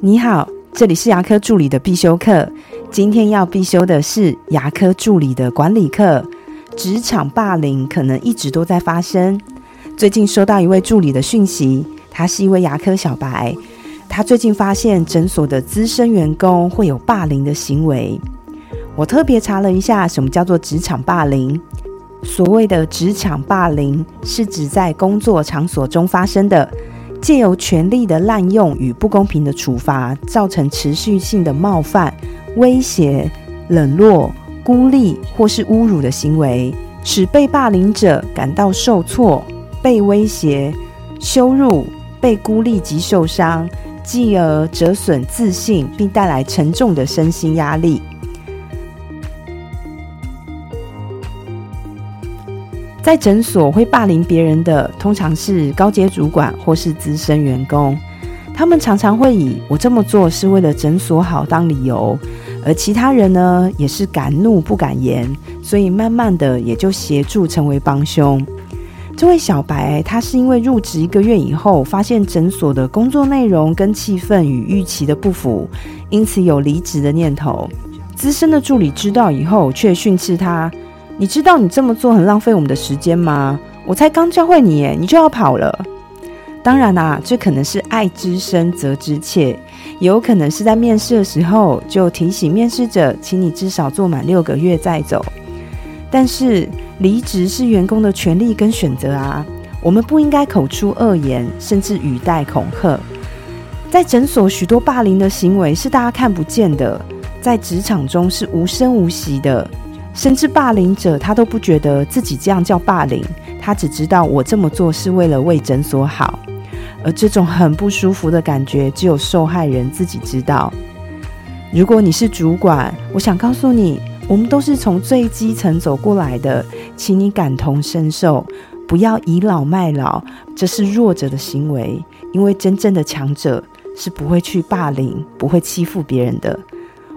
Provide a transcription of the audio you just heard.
你好，这里是牙科助理的必修课。今天要必修的是牙科助理的管理课。职场霸凌可能一直都在发生。最近收到一位助理的讯息，他是一位牙科小白，他最近发现诊所的资深员工会有霸凌的行为。我特别查了一下，什么叫做职场霸凌？所谓的职场霸凌，是指在工作场所中发生的。借由权力的滥用与不公平的处罚，造成持续性的冒犯、威胁、冷落、孤立或是侮辱的行为，使被霸凌者感到受挫、被威胁、羞辱、被孤立及受伤，继而折损自信，并带来沉重的身心压力。在诊所会霸凌别人的，通常是高阶主管或是资深员工。他们常常会以“我这么做是为了诊所好”当理由，而其他人呢，也是敢怒不敢言，所以慢慢的也就协助成为帮凶。这位小白，他是因为入职一个月以后，发现诊所的工作内容跟气氛与预期的不符，因此有离职的念头。资深的助理知道以后，却训斥他。你知道你这么做很浪费我们的时间吗？我才刚教会你耶，你就要跑了。当然啦，这可能是爱之深责之切，也有可能是在面试的时候就提醒面试者，请你至少做满六个月再走。但是离职是员工的权利跟选择啊，我们不应该口出恶言，甚至语带恐吓。在诊所，许多霸凌的行为是大家看不见的，在职场中是无声无息的。甚至霸凌者他都不觉得自己这样叫霸凌，他只知道我这么做是为了为诊所好，而这种很不舒服的感觉只有受害人自己知道。如果你是主管，我想告诉你，我们都是从最基层走过来的，请你感同身受，不要倚老卖老，这是弱者的行为，因为真正的强者是不会去霸凌、不会欺负别人的。